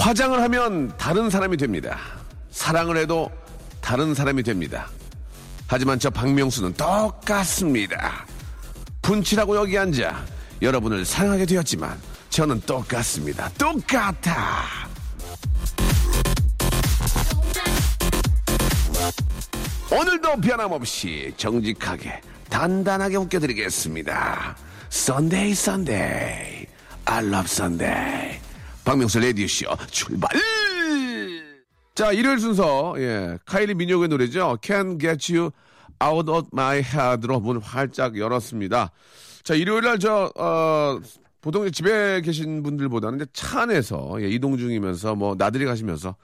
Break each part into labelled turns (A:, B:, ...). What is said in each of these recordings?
A: 화장을 하면 다른 사람이 됩니다. 사랑을 해도 다른 사람이 됩니다. 하지만 저 박명수는 똑같습니다. 분칠하고 여기 앉아 여러분을 사랑하게 되었지만 저는 똑같습니다. 똑같아. 오늘도 변함없이 정직하게 단단하게 웃겨드리겠습니다. Sunday Sunday I love Sunday 박명수 라디오쇼 출발! 자 일요일 순서 예 카일리 미노그의 노래죠. Can Get You Out of My Head로 문을 활짝 열었습니다. 자 일요일 날 저 어, 보통 집에 계신 분들보다는 이제 차 안에서 예, 이동 중이면서 뭐 나들이 가시면서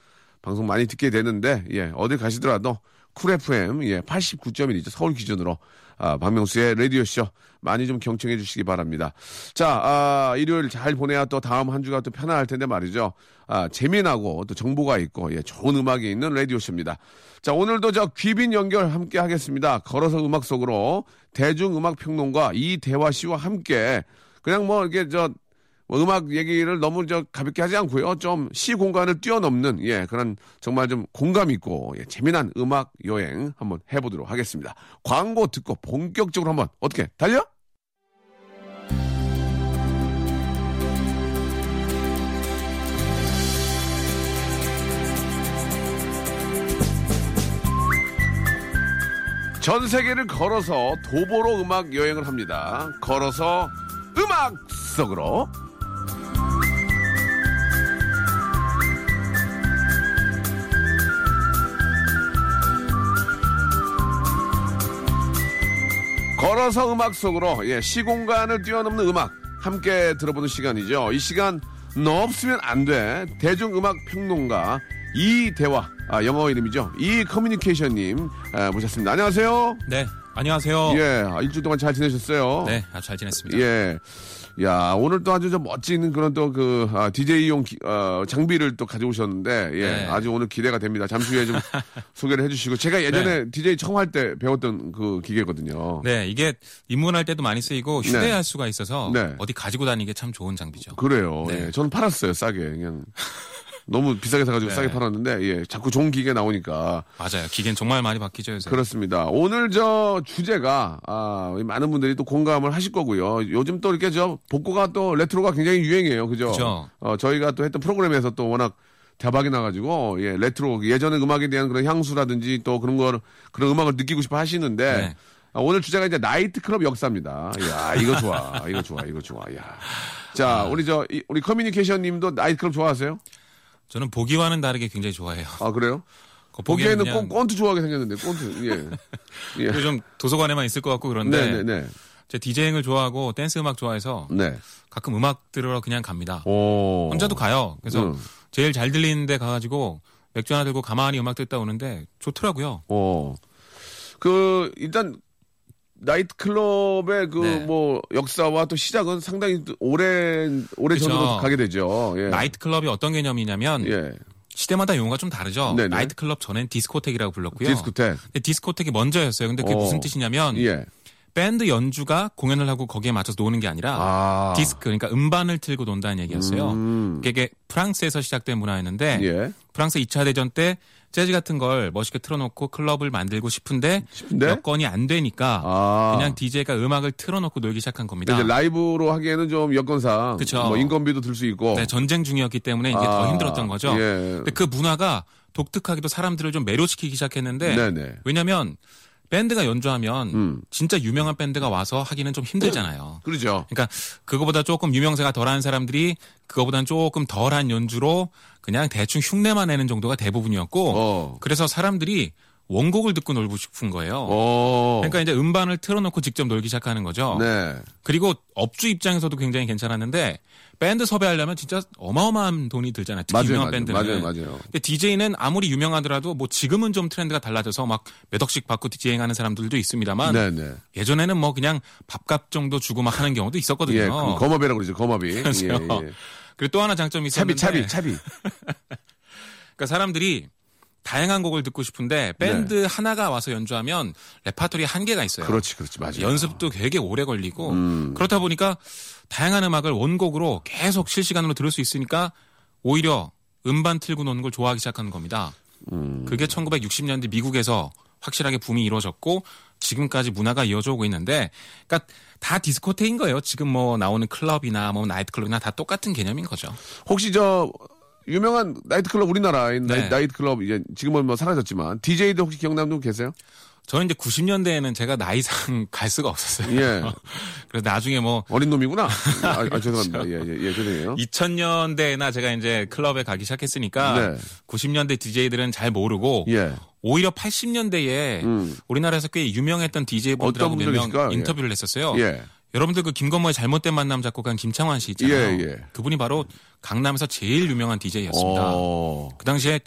A: 방송 많이 듣게 되는데 예 어딜 가시더라도 쿨 FM 예 89.1이죠. 서울 기준으로 아, 박명수의 라디오 쇼 많이 좀 경청해 주시기 바랍니다. 자 아, 일요일 잘 보내야 또 다음 한 주가 또 편안할 텐데 말이죠. 아, 재미나고 또 정보가 있고 예, 좋은 음악이 있는 라디오 쇼입니다. 자 오늘도 저 귀빈 연결 함께 하겠습니다. 걸어서 음악 속으로 대중음악 평론가 이대화 씨와 함께 그냥 뭐 이게 저뭐 음악 얘기를 너무 저 가볍게 하지 않고요. 좀 시 공간을 뛰어넘는 예 그런 정말 좀 공감 있고 예, 재미난 음악 여행 한번 해보도록 하겠습니다. 광고 듣고 본격적으로 한번 어떻게 달려? 전 세계를 걸어서 도보로 음악 여행을 합니다. 걸어서 음악 속으로. 걸어서 음악 속으로 예, 시공간을 뛰어넘는 음악 함께 들어보는 시간이죠. 이 시간 너 없으면 안 돼. 대중음악 평론가 이대화 아, 영어 이름이죠. 이 커뮤니케이션님 아, 모셨습니다. 안녕하세요.
B: 네, 안녕하세요.
A: 예, 아, 일주일 동안 잘 지내셨어요?
B: 네, 아주 잘 지냈습니다.
A: 예. 야, 오늘 또 아주 좀 멋진 그런 또 그, 아, DJ용 기, 어, 장비를 또 가져오셨는데, 예.
B: 네.
A: 아주 오늘 기대가 됩니다. 잠시 후에 좀 소개를 해주시고, 제가 예전에 DJ 처음 할 때 배웠던 그 기계거든요.
B: 네, 이게 입문할 때도 많이 쓰이고 휴대할 수가 있어서
A: 네.
B: 어디 가지고 다니기 참 좋은 장비죠.
A: 그래요.
B: 네.
A: 예. 저는 팔았어요, 싸게. 그냥. 너무 비싸게 사가지고
B: 네.
A: 싸게 팔았는데, 예. 자꾸 좋은 기계 나오니까.
B: 맞아요. 기계는 정말 많이 바뀌죠, 요새.
A: 그렇습니다. 오늘 저 주제가 아, 많은 분들이 또 공감을 하실 거고요. 요즘 또 이렇게 저 복고가 또 레트로가 굉장히 유행이에요. 그죠?
B: 그죠.
A: 어, 저희가 또 했던 프로그램에서 또 워낙 대박이 나가지고 예, 레트로 예전의 음악에 대한 그런 향수라든지 또 그런 걸 그런 음악을 느끼고 싶어 하시는데
B: 네.
A: 아, 오늘 주제가 이제 나이트클럽 역사입니다. 야 이거 좋아, 이거 좋아, 이거 좋아. 야. 자, 우리 저 이- 우리 커뮤니케이션님도 나이트클럽 좋아하세요?
B: 저는 보기와는 다르게 굉장히 좋아해요.
A: 아 그래요?
B: 그
A: 보기에는
B: 그냥
A: 꼰, 꼰트 좋아하게 생겼는데 꼰트. 예. 예.
B: 요즘 도서관에만 있을 것 같고 그런데
A: 네네네.
B: 제 디제잉을 좋아하고 댄스 음악 좋아해서
A: 네.
B: 가끔 음악 들으러 그냥 갑니다.
A: 오.
B: 혼자도 가요. 그래서
A: 음.
B: 제일 잘 들리는데 가가지고 맥주 하나 들고 가만히 음악 듣다 오는데 좋더라고요.
A: 어. 그 일단 나이트클럽의 그
B: 네.
A: 뭐 역사와 또 시작은 상당히 또 오래. 전으로 가게 되죠. 예.
B: 나이트클럽이 어떤 개념이냐면
A: 예.
B: 시대마다 용어가 좀 다르죠.
A: 네네.
B: 나이트클럽 전엔 디스코텍이라고 불렀고요.
A: 디스코텍.
B: 근데 디스코텍이 먼저였어요. 근데 그게
A: 어.
B: 무슨 뜻이냐면
A: 예.
B: 밴드 연주가 공연을 하고 거기에 맞춰서 노는 게 아니라
A: 아.
B: 디스크 그러니까 음반을 틀고 논다는 얘기였어요.
A: 음.
B: 이게 프랑스에서 시작된 문화였는데
A: 예.
B: 프랑스 2차 대전 때 재즈 같은 걸 멋있게 틀어놓고 클럽을 만들고 싶은데,
A: 싶은데?
B: 여건이 안 되니까
A: 아.
B: 그냥 DJ가 음악을 틀어놓고 놀기 시작한 겁니다.
A: 이제 라이브로 하기에는 좀 여건상
B: 그쵸.
A: 뭐 인건비도 들 수 있고.
B: 네, 전쟁 중이었기 때문에 이게
A: 아.
B: 더 힘들었던 거죠.
A: 예.
B: 근데 그 문화가 독특하게도 사람들을 좀 매료시키기 시작했는데
A: 네네.
B: 왜냐하면 밴드가 연주하면
A: 음.
B: 진짜 유명한 밴드가 와서 하기는 좀 힘들잖아요.
A: 그러죠.
B: 그러니까 그거보다 조금 유명세가 덜한 사람들이 그거보다는 조금 덜한 연주로 그냥 대충 흉내만 내는 정도가 대부분이었고
A: 어.
B: 그래서 사람들이 원곡을 듣고 놀고 싶은 거예요.
A: 어.
B: 그러니까 이제 음반을 틀어놓고 직접 놀기 시작하는 거죠.
A: 네.
B: 그리고 업주 입장에서도 굉장히 괜찮았는데 밴드 섭외하려면 진짜 어마어마한 돈이 들잖아요. 특히
A: 맞아요,
B: 유명한
A: 맞아요,
B: 밴드는.
A: 맞아요, 맞아요.
B: 근데 DJ는 아무리 유명하더라도 뭐 지금은 좀 트렌드가 달라져서 막 몇 억씩 받고 디제잉하는 사람들도 있습니다만
A: 네, 네.
B: 예전에는 뭐 그냥 밥값 정도 주고 막 하는 경우도 있었거든요.
A: 예, 그 거마비라고 그러죠, 거마비. 예,
B: 그렇죠.
A: 예.
B: 그리고 또 하나 장점이
A: 차비,
B: 있었는데
A: 차비, 차비.
B: 그러니까 사람들이 다양한 곡을 듣고 싶은데 밴드 하나가 와서 연주하면 레파토리 한계가 있어요.
A: 네. 그렇지, 그렇지, 맞아요.
B: 연습도 되게 오래 걸리고
A: 음.
B: 그렇다 보니까 다양한 음악을 원곡으로 계속 실시간으로 들을 수 있으니까 오히려 음반 틀고 노는 걸 좋아하기 시작하는 겁니다.
A: 음.
B: 그게 1960년대 미국에서 확실하게 붐이 이루어졌고 지금까지 문화가 이어져 오고 있는데 그러니까 다 디스코텍인 거예요. 지금 뭐 나오는 클럽이나 뭐 나이트클럽이나 다 똑같은 개념인 거죠.
A: 혹시 저 유명한 나이트클럽 우리나라의
B: 네.
A: 나이트클럽 이제 지금은 뭐 사라졌지만 DJ도 혹시 기억나는 분 계세요?
B: 저는 이제 90년대에는 제가 나이상 갈 수가 없었어요.
A: 예.
B: 그래서 나중에 뭐
A: 어린 놈이구나. 아, 아, 죄송합니다. 예, 예, 예, 죄송해요.
B: 2000년대나 제가 이제 클럽에 가기 시작했으니까
A: 네.
B: 90년대 DJ들은 잘 모르고
A: 예.
B: 오히려 80년대에
A: 음.
B: 우리나라에서 꽤 유명했던 DJ분들하고
A: 어떤
B: 몇
A: 분들
B: 명
A: 있을까요? 예.
B: 인터뷰를 했었어요.
A: 예.
B: 여러분들 그 김건모의 잘못된 만남 작곡한 김창완 씨 있잖아요.
A: 예, 예.
B: 그분이 바로 강남에서 제일 유명한 DJ였습니다.
A: 어.
B: 그 당시에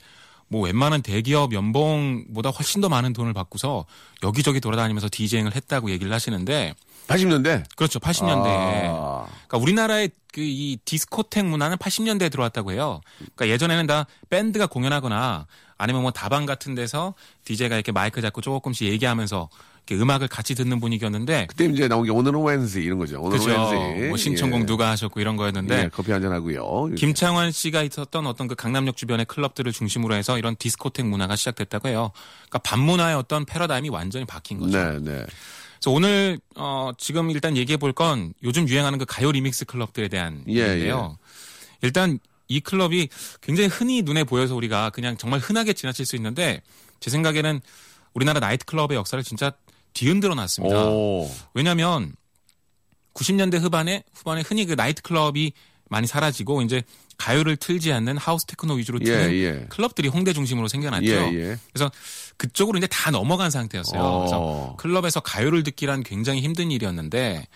B: 뭐 웬만한 대기업 연봉보다 훨씬 더 많은 돈을 받고서 여기저기 돌아다니면서 디제잉을 했다고 얘기를 하시는데
A: 80년대.
B: 그렇죠. 80년대에.
A: 아.
B: 그러니까 우리나라의 그 이 디스코텍 문화는 80년대에 들어왔다고 해요. 그러니까 예전에는 다 밴드가 공연하거나 아니면 뭐 다방 같은 데서 DJ가 이렇게 마이크 잡고 조금씩 얘기하면서 음악을 같이 듣는 분위기였는데
A: 그때 이제 나온 게 오늘은 왠지 이런 거죠. 오늘은. 왠지.
B: 뭐 신청곡
A: 예.
B: 누가 하셨고 이런 거였는데
A: 예, 커피 한잔 하고요.
B: 김창완 씨가 있었던 어떤 그 강남역 주변의 클럽들을 중심으로 해서 이런 디스코텍 문화가 시작됐다고 해요. 그러니까 밤문화의 어떤 패러다임이 완전히 바뀐 거죠.
A: 네, 네.
B: 그래서 오늘 어 지금 일단 얘기해 볼 건 요즘 유행하는 그 가요 리믹스 클럽들에 대한
A: 예,
B: 얘기인데요. 일단 이 클럽이 굉장히 흔히 눈에 보여서 우리가 그냥 정말 흔하게 지나칠 수 있는데 제 생각에는 우리나라 나이트 클럽의 역사를 진짜 뒤흔들어 놨습니다.
A: 오.
B: 왜냐하면 90년대 후반에 후반에 흔히 그 나이트 클럽이 많이 사라지고 이제 가요를 틀지 않는 하우스 테크노 위주로
A: 예,
B: 트는
A: 예.
B: 클럽들이 홍대 중심으로 생겨났죠.
A: 예, 예.
B: 그래서 그쪽으로 이제 다 넘어간 상태였어요.
A: 어.
B: 그래서 클럽에서 가요를 듣기란 굉장히 힘든 일이었는데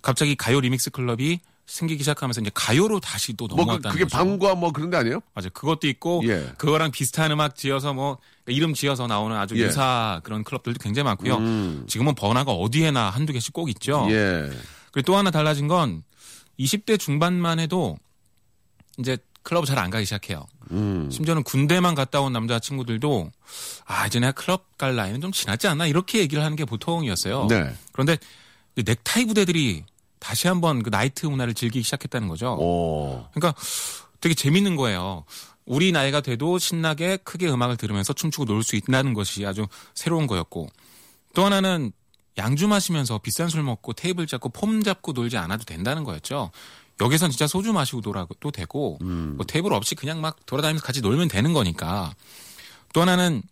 B: 갑자기 가요 리믹스 클럽이 생기기 시작하면서 이제 가요로 다시
A: 또뭐 그,
B: 넘어갔다는
A: 그게
B: 거죠.
A: 방과 뭐 그런 데 아니에요?
B: 맞아요. 그것도 있고
A: 예.
B: 그거랑 비슷한 음악 지어서 뭐 이름 지어서 나오는 아주
A: 예.
B: 유사 그런 클럽들도 굉장히 많고요.
A: 음.
B: 지금은 번화가 어디에나 한두 개씩 꼭 있죠.
A: 예.
B: 그리고 또 하나 달라진 건 20대 중반만 해도 이제 클럽 잘 안 가기 시작해요.
A: 음.
B: 심지어는 군대만 갔다 온 남자 친구들도 아 이제 내가 클럽 갈 나이는 좀 지났지 않나 이렇게 얘기를 하는 게 보통이었어요.
A: 네.
B: 그런데 이 넥타이 부대들이 다시 한번 그 나이트 문화를 즐기기 시작했다는 거죠.
A: 오.
B: 그러니까 되게 재밌는 거예요. 우리 나이가 돼도 신나게 크게 음악을 들으면서 춤추고 놀 수 있다는 것이 아주 새로운 거였고 또 하나는 양주 마시면서 비싼 술 먹고 테이블 잡고 폼 잡고 놀지 않아도 된다는 거였죠. 여기선 진짜 소주 마시고 놀아도 되고 뭐 테이블 없이 그냥 막 돌아다니면서 같이 놀면 되는 거니까 또 하나는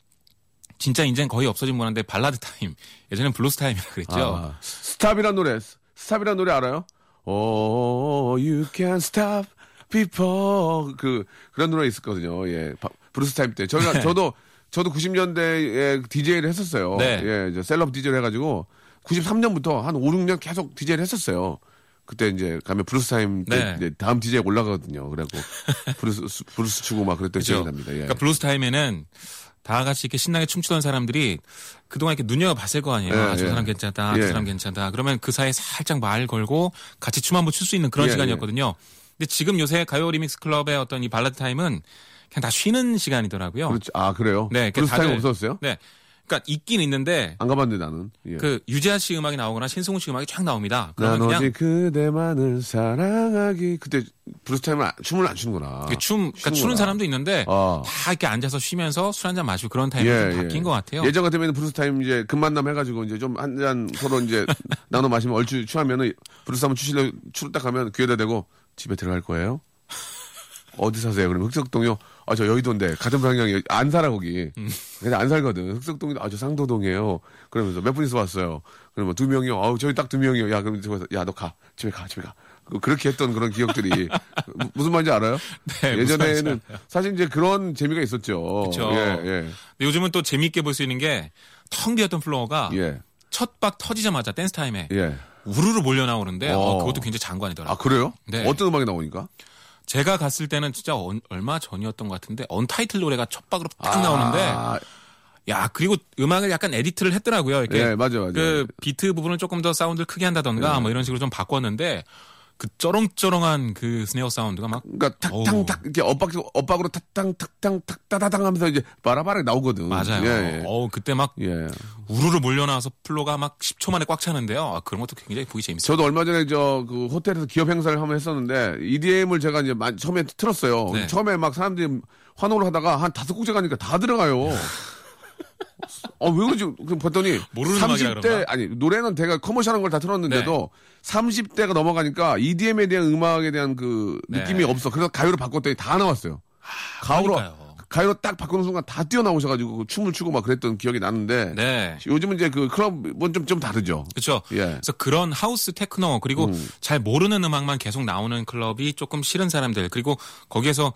B: 진짜 이제는 거의 없어진 문화인데 발라드 타임 예전엔 블루스 타임이라 그랬죠.
A: 아, Stop이란 노래. Stop이란 노래 알아요? Oh, you better stop before 그 그런 노래 있었거든요. 예. 바- 브루스 타임 때. 저희가 저도 저도 90년대에 DJ를 했었어요.
B: 네.
A: 예, 이제 셀럽 DJ를 해 가지고 93년부터 한 5, 6년 계속 DJ를 했었어요. 그때 이제 가면 브루스 타임 때
B: 네.
A: 다음 DJ가 올라가거든요. 그래갖고 브루스 브루스 추고 막 그랬던 기억이 납니다. 예.
B: 그러니까 블루스 타임에는 다 같이 이렇게 신나게 춤추던 사람들이 그동안 이렇게 눈여겨 봤을 거 아니에요.
A: 예,
B: 아, 저
A: 예.
B: 사람 괜찮다.
A: 예.
B: 저 사람 괜찮다. 그러면 그 사이에 살짝 말 걸고 같이 춤 한번 출 수 있는 그런
A: 예,
B: 시간이었거든요. 근데 지금 요새 가요 리믹스 클럽의 어떤 이 발라드 타임은 그냥 다 쉬는 시간이더라고요.
A: 그렇죠. 아, 그래요?
B: 네,
A: 브루스 타임 없었어요?
B: 네. 그러니까 있긴 있는데
A: 안 가봤는데 나는. 예.
B: 그 유재하 씨 음악이 나오거나 신승훈 씨 음악이 쫙 나옵니다. 그러면
A: 난
B: 그냥
A: 어제 그대만을 사랑하기 그때 브루스 타임은 안- 춤을 안 추는구나.
B: 그 춤, 그러니까. 추는 사람도 있는데
A: 아.
B: 다 이렇게 앉아서 쉬면서 술 한 잔 마시고 그런 타임이 좀 바뀐 것 같아요.
A: 예전 같으면 브루스 타임 이제 금만남 해가지고 이제 좀 한 잔 서로 이제 나눠 마시면 얼추 취하면은 브루스 한번 추실래 추를 딱 하면 귀에다 대고 집에 들어갈 거예요. 어디 사세요? 그러면 흑석동이요. 아 저 여의도인데 같은 방향이 안 살아 거기.
B: 음.
A: 근데 안 살거든. 흑석동이 아저 상도동이에요. 그러면서 몇 분이서 왔어요. 그러면 두 명이요. 아우 저희 딱 두 명이요. 야 그럼 저기서 야 너 가. 집에 가. 집에 가. 그- 그렇게 했던 그런 기억들이 무- 무슨 말인지 알아요?
B: 네,
A: 예전에는 사실 이제 그런 재미가 있었죠.
B: 그쵸.
A: 예, 예.
B: 요즘은 또 재미있게 볼 수 있는 게 텅 비었던 플로어가
A: 예.
B: 첫박 터지자마자 댄스 타임에
A: 예.
B: 우르르 몰려 나오는데
A: 어.
B: 어, 그것도 굉장히 장관이더라고요.
A: 아, 그래요?
B: 네.
A: 어떤 음악이 나오니까?
B: 제가 갔을 때는 진짜 언- 얼마 전이었던 것 같은데 언타이틀 노래가 첫 박으로 딱
A: 아,
B: 나오는데 야 그리고 음악을 약간 edit를 했더라고요. 이렇게
A: 예, 맞아, 맞아.
B: 그 비트 부분을 조금 더 사운드를 크게 한다던가 뭐 이런 식으로 좀 바꿨는데 그 쩌렁쩌렁한 그 스네어 사운드가 막
A: 그러니까. 탁탕탁 이렇게 엇박 엇박으로 탁탕 탁탕 탁따다당 하면서 이제 바라바라 나오거든.
B: 맞아요.
A: 예, 예.
B: 어우 그때 막
A: 예.
B: 우르르 몰려나와서 플로가 막 10초 만에 꽉 차는데요. 아, 그런 것도 굉장히 보기 재밌어요.
A: 저도 얼마 전에 저 그 호텔에서 기업 행사를 한번 했었는데 EDM을 제가 이제 마- 처음에 틀었어요.
B: 네.
A: 처음에 막 사람들이 환호를 하다가 한 다섯 곡째 가니까 다 들어가요. 어, 왜 그러지? 그 봤더니
B: 모르는 음악이라
A: 30대
B: 그런가?
A: 아니 노래는 제가 커머셜한 걸 다 틀었는데도 30대가 넘어가니까 EDM에 대한 음악에 대한 그
B: 네.
A: 느낌이 없어. 그래서 가요로 바꿨더니 다 나왔어요. 가요로
B: 그러니까요.
A: 가요로 딱 바꾸는 순간 다 뛰어나오셔가지고 그 춤을 추고 막 그랬던 기억이 나는데
B: 네.
A: 요즘은 이제 그 클럽은 좀 좀 다르죠.
B: 그렇죠.
A: 예.
B: 그래서 그런 하우스 테크노 그리고 잘 모르는 음악만 계속 나오는 클럽이 조금 싫은 사람들 그리고 거기에서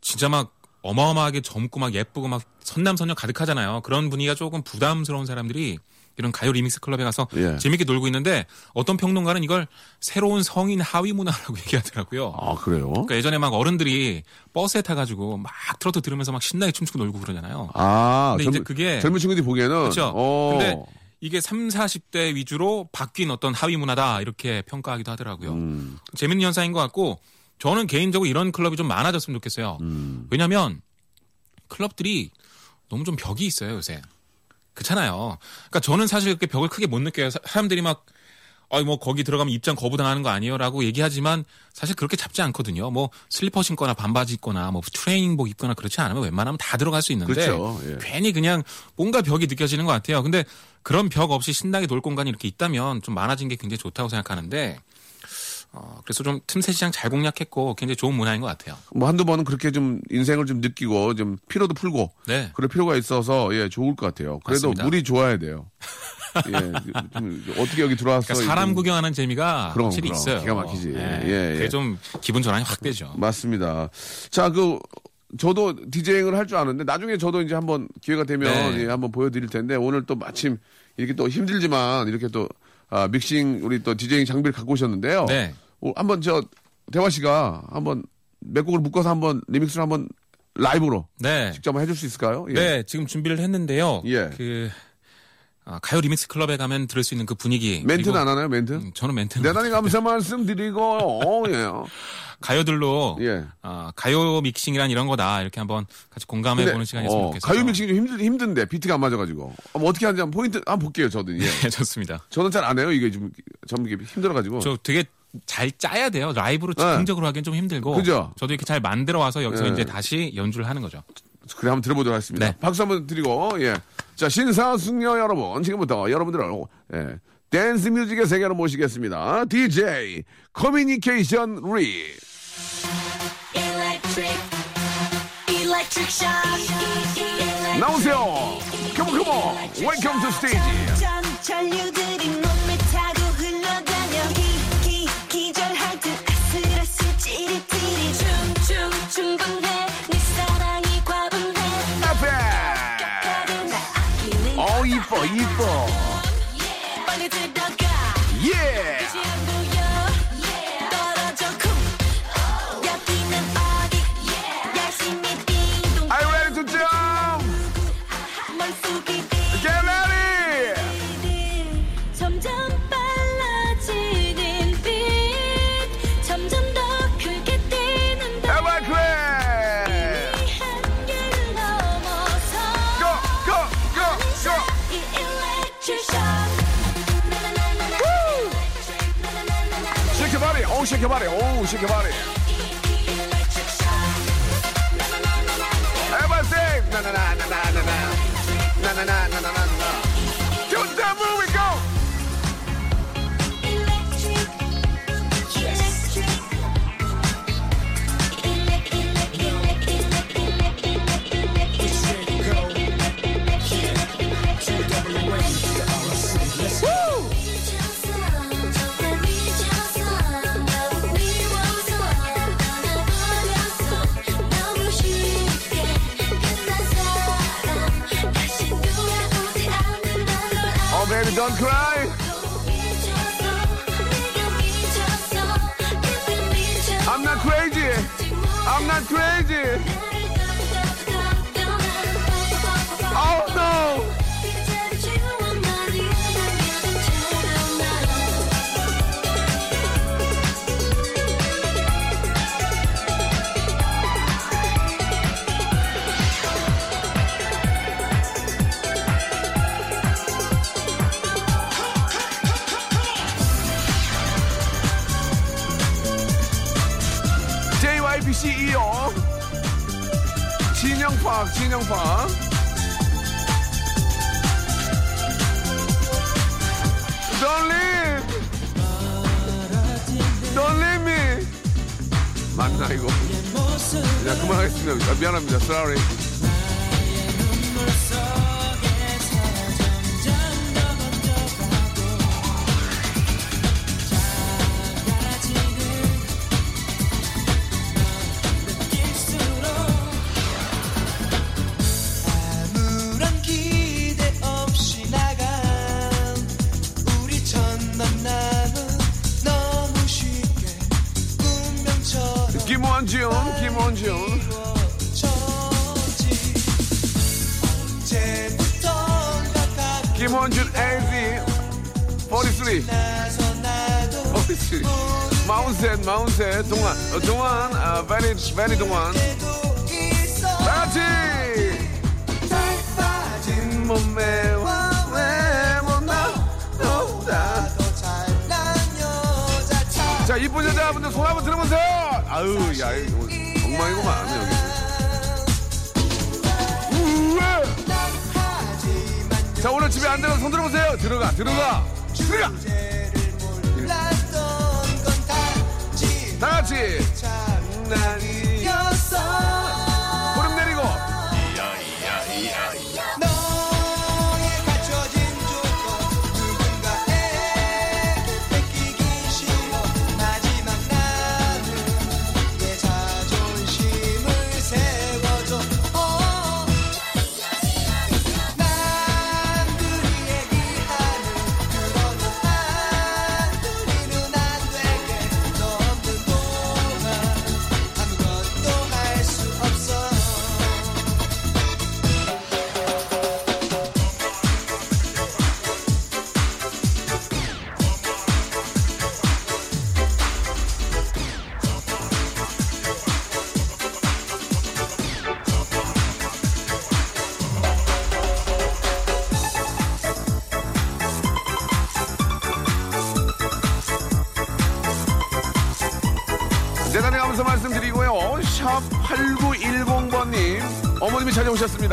B: 진짜 막 어마어마하게 젊고 막 예쁘고 막 선남선녀 가득하잖아요. 그런 분위기가 조금 부담스러운 사람들이 이런 가요 리믹스 클럽에 가서
A: 예.
B: 재밌게 놀고 있는데 어떤 평론가는 이걸 새로운 성인 하위 문화라고 얘기하더라고요.
A: 아 그래요?
B: 그러니까 예전에 막 어른들이 버스에 타가지고 막 트로트 들으면서 막 신나게 춤추고 놀고 그러잖아요.
A: 아,
B: 근데 이제 그게-
A: 젊은 친구들이 보기에는
B: 그렇죠.
A: 어,
B: 근데 이게 3, 40대 위주로 바뀐 어떤 하위 문화다 이렇게 평가하기도 하더라고요.
A: 음.
B: 재밌는 현상인 것 같고 저는 개인적으로 이런 클럽이 좀 많아졌으면 좋겠어요.
A: 음.
B: 왜냐하면 클럽들이 너무 좀 벽이 있어요 요새. 그렇잖아요. 그러니까 저는 사실 그렇게 벽을 크게 못 느껴요. 사- 사람들이 막 아이 뭐 거기 들어가면 입장 거부당하는 거 아니에요라고 얘기하지만 사실 그렇게 잡지 않거든요. 뭐 슬리퍼 신거나 반바지 입거나 뭐 트레이닝복 입거나 그렇지 않으면 웬만하면 다 들어갈 수 있는데
A: 그렇죠. 예.
B: 괜히 그냥 뭔가 벽이 느껴지는 것 같아요. 근데 그런 벽 없이 신나게 놀 공간이 이렇게 있다면 좀 많아진 게 굉장히 좋다고 생각하는데 어, 그래서 좀 틈새 시장 잘 공략했고 굉장히 좋은 문화인 것 같아요.
A: 뭐 한두 번은 그렇게 좀 인생을 좀 느끼고 좀 피로도 풀고
B: 네.
A: 그럴 필요가 있어서 예 좋을 것 같아요. 그래도
B: 맞습니다.
A: 물이 좋아야 돼요. 예, 좀 어떻게 여기 들어왔어?
B: 그러니까 사람
A: 이런-
B: 구경하는 재미가
A: 그럼,
B: 확실히
A: 그럼.
B: 있어요.
A: 기가 막히지.
B: 네.
A: 예, 예.
B: 그게 좀 기분 전환이 확 되죠.
A: 맞습니다. 자, 그 저도 디제잉을 할 줄 아는데 나중에 저도 이제 한번 기회가 되면
B: 네.
A: 예, 한번 보여드릴 텐데 오늘 또 마침 이렇게 또 힘들지만 이렇게 또 아, 믹싱 우리 또 디제잉 장비를 갖고 오셨는데요.
B: 네.
A: 어, 한번 저 대화 씨가 한번 몇 곡을 묶어서 한번 리믹스를 한번 라이브로
B: 네.
A: 직접 해줄 수 있을까요? 예.
B: 네, 지금 준비를 했는데요.
A: 예.
B: 그 아, 가요 리믹스 클럽에 가면 들을 수 있는 그 분위기.
A: 멘트는 안 하나요? 멘트?
B: 음, 저는 멘트는
A: 대단히 감사 말씀드리고 어, 예.
B: 가요들로
A: 예.
B: 아, 가요 믹싱이란 이런 거다 이렇게 한번 같이 공감해 보는 시간이었으면
A: 어,
B: 좋겠어요.
A: 가요 믹싱이 좀 힘들, 힘든데 비트가 안 맞아가지고 한번 어떻게 하는지 한번 포인트 한번 볼게요. 저도 예.
B: 네, 좋습니다.
A: 저는 잘 안 해요. 이게 좀좀 이게 힘들어가지고.
B: 저 되게 잘 짜야 돼요. 라이브로
A: 네.
B: 즉흥적으로 하기엔 좀 힘들고.
A: 그죠?
B: 저도 이렇게 잘 만들어 와서 여기서
A: 네.
B: 이제 다시 연주를 하는 거죠.
A: 그래 한번 들어보도록 하겠습니다.
B: 네.
A: 박수 한번 드리고 예. 자 신사숙녀 여러분 지금부터 여러분들을 예. 댄스 뮤직의 세계로 모시겠습니다. DJ 커뮤니케이션 리
C: Electric, electric shock.
A: 나오세요. 컴온 컴온. 웰컴 투 스테이지. for you. Don't cry. I'm not crazy. I'm not crazy. 진영팍, 진영팍. Don't leave. Don't leave me. 맞나 이거? 자 그만하겠습니다. 아, 미안합니다. Sorry.
D: 10시간
A: 동안
D: 파티! 빠진
A: 몸매
D: 자,
A: 이쁜 여자분들 손 한번 들어보세요! 아유, 야, 이거 엉망이구만, 여기. 자, 오늘 집에 안 들어서 손 들어보세요! 들어가, 들어가! 들어가!
D: 다
A: 같이!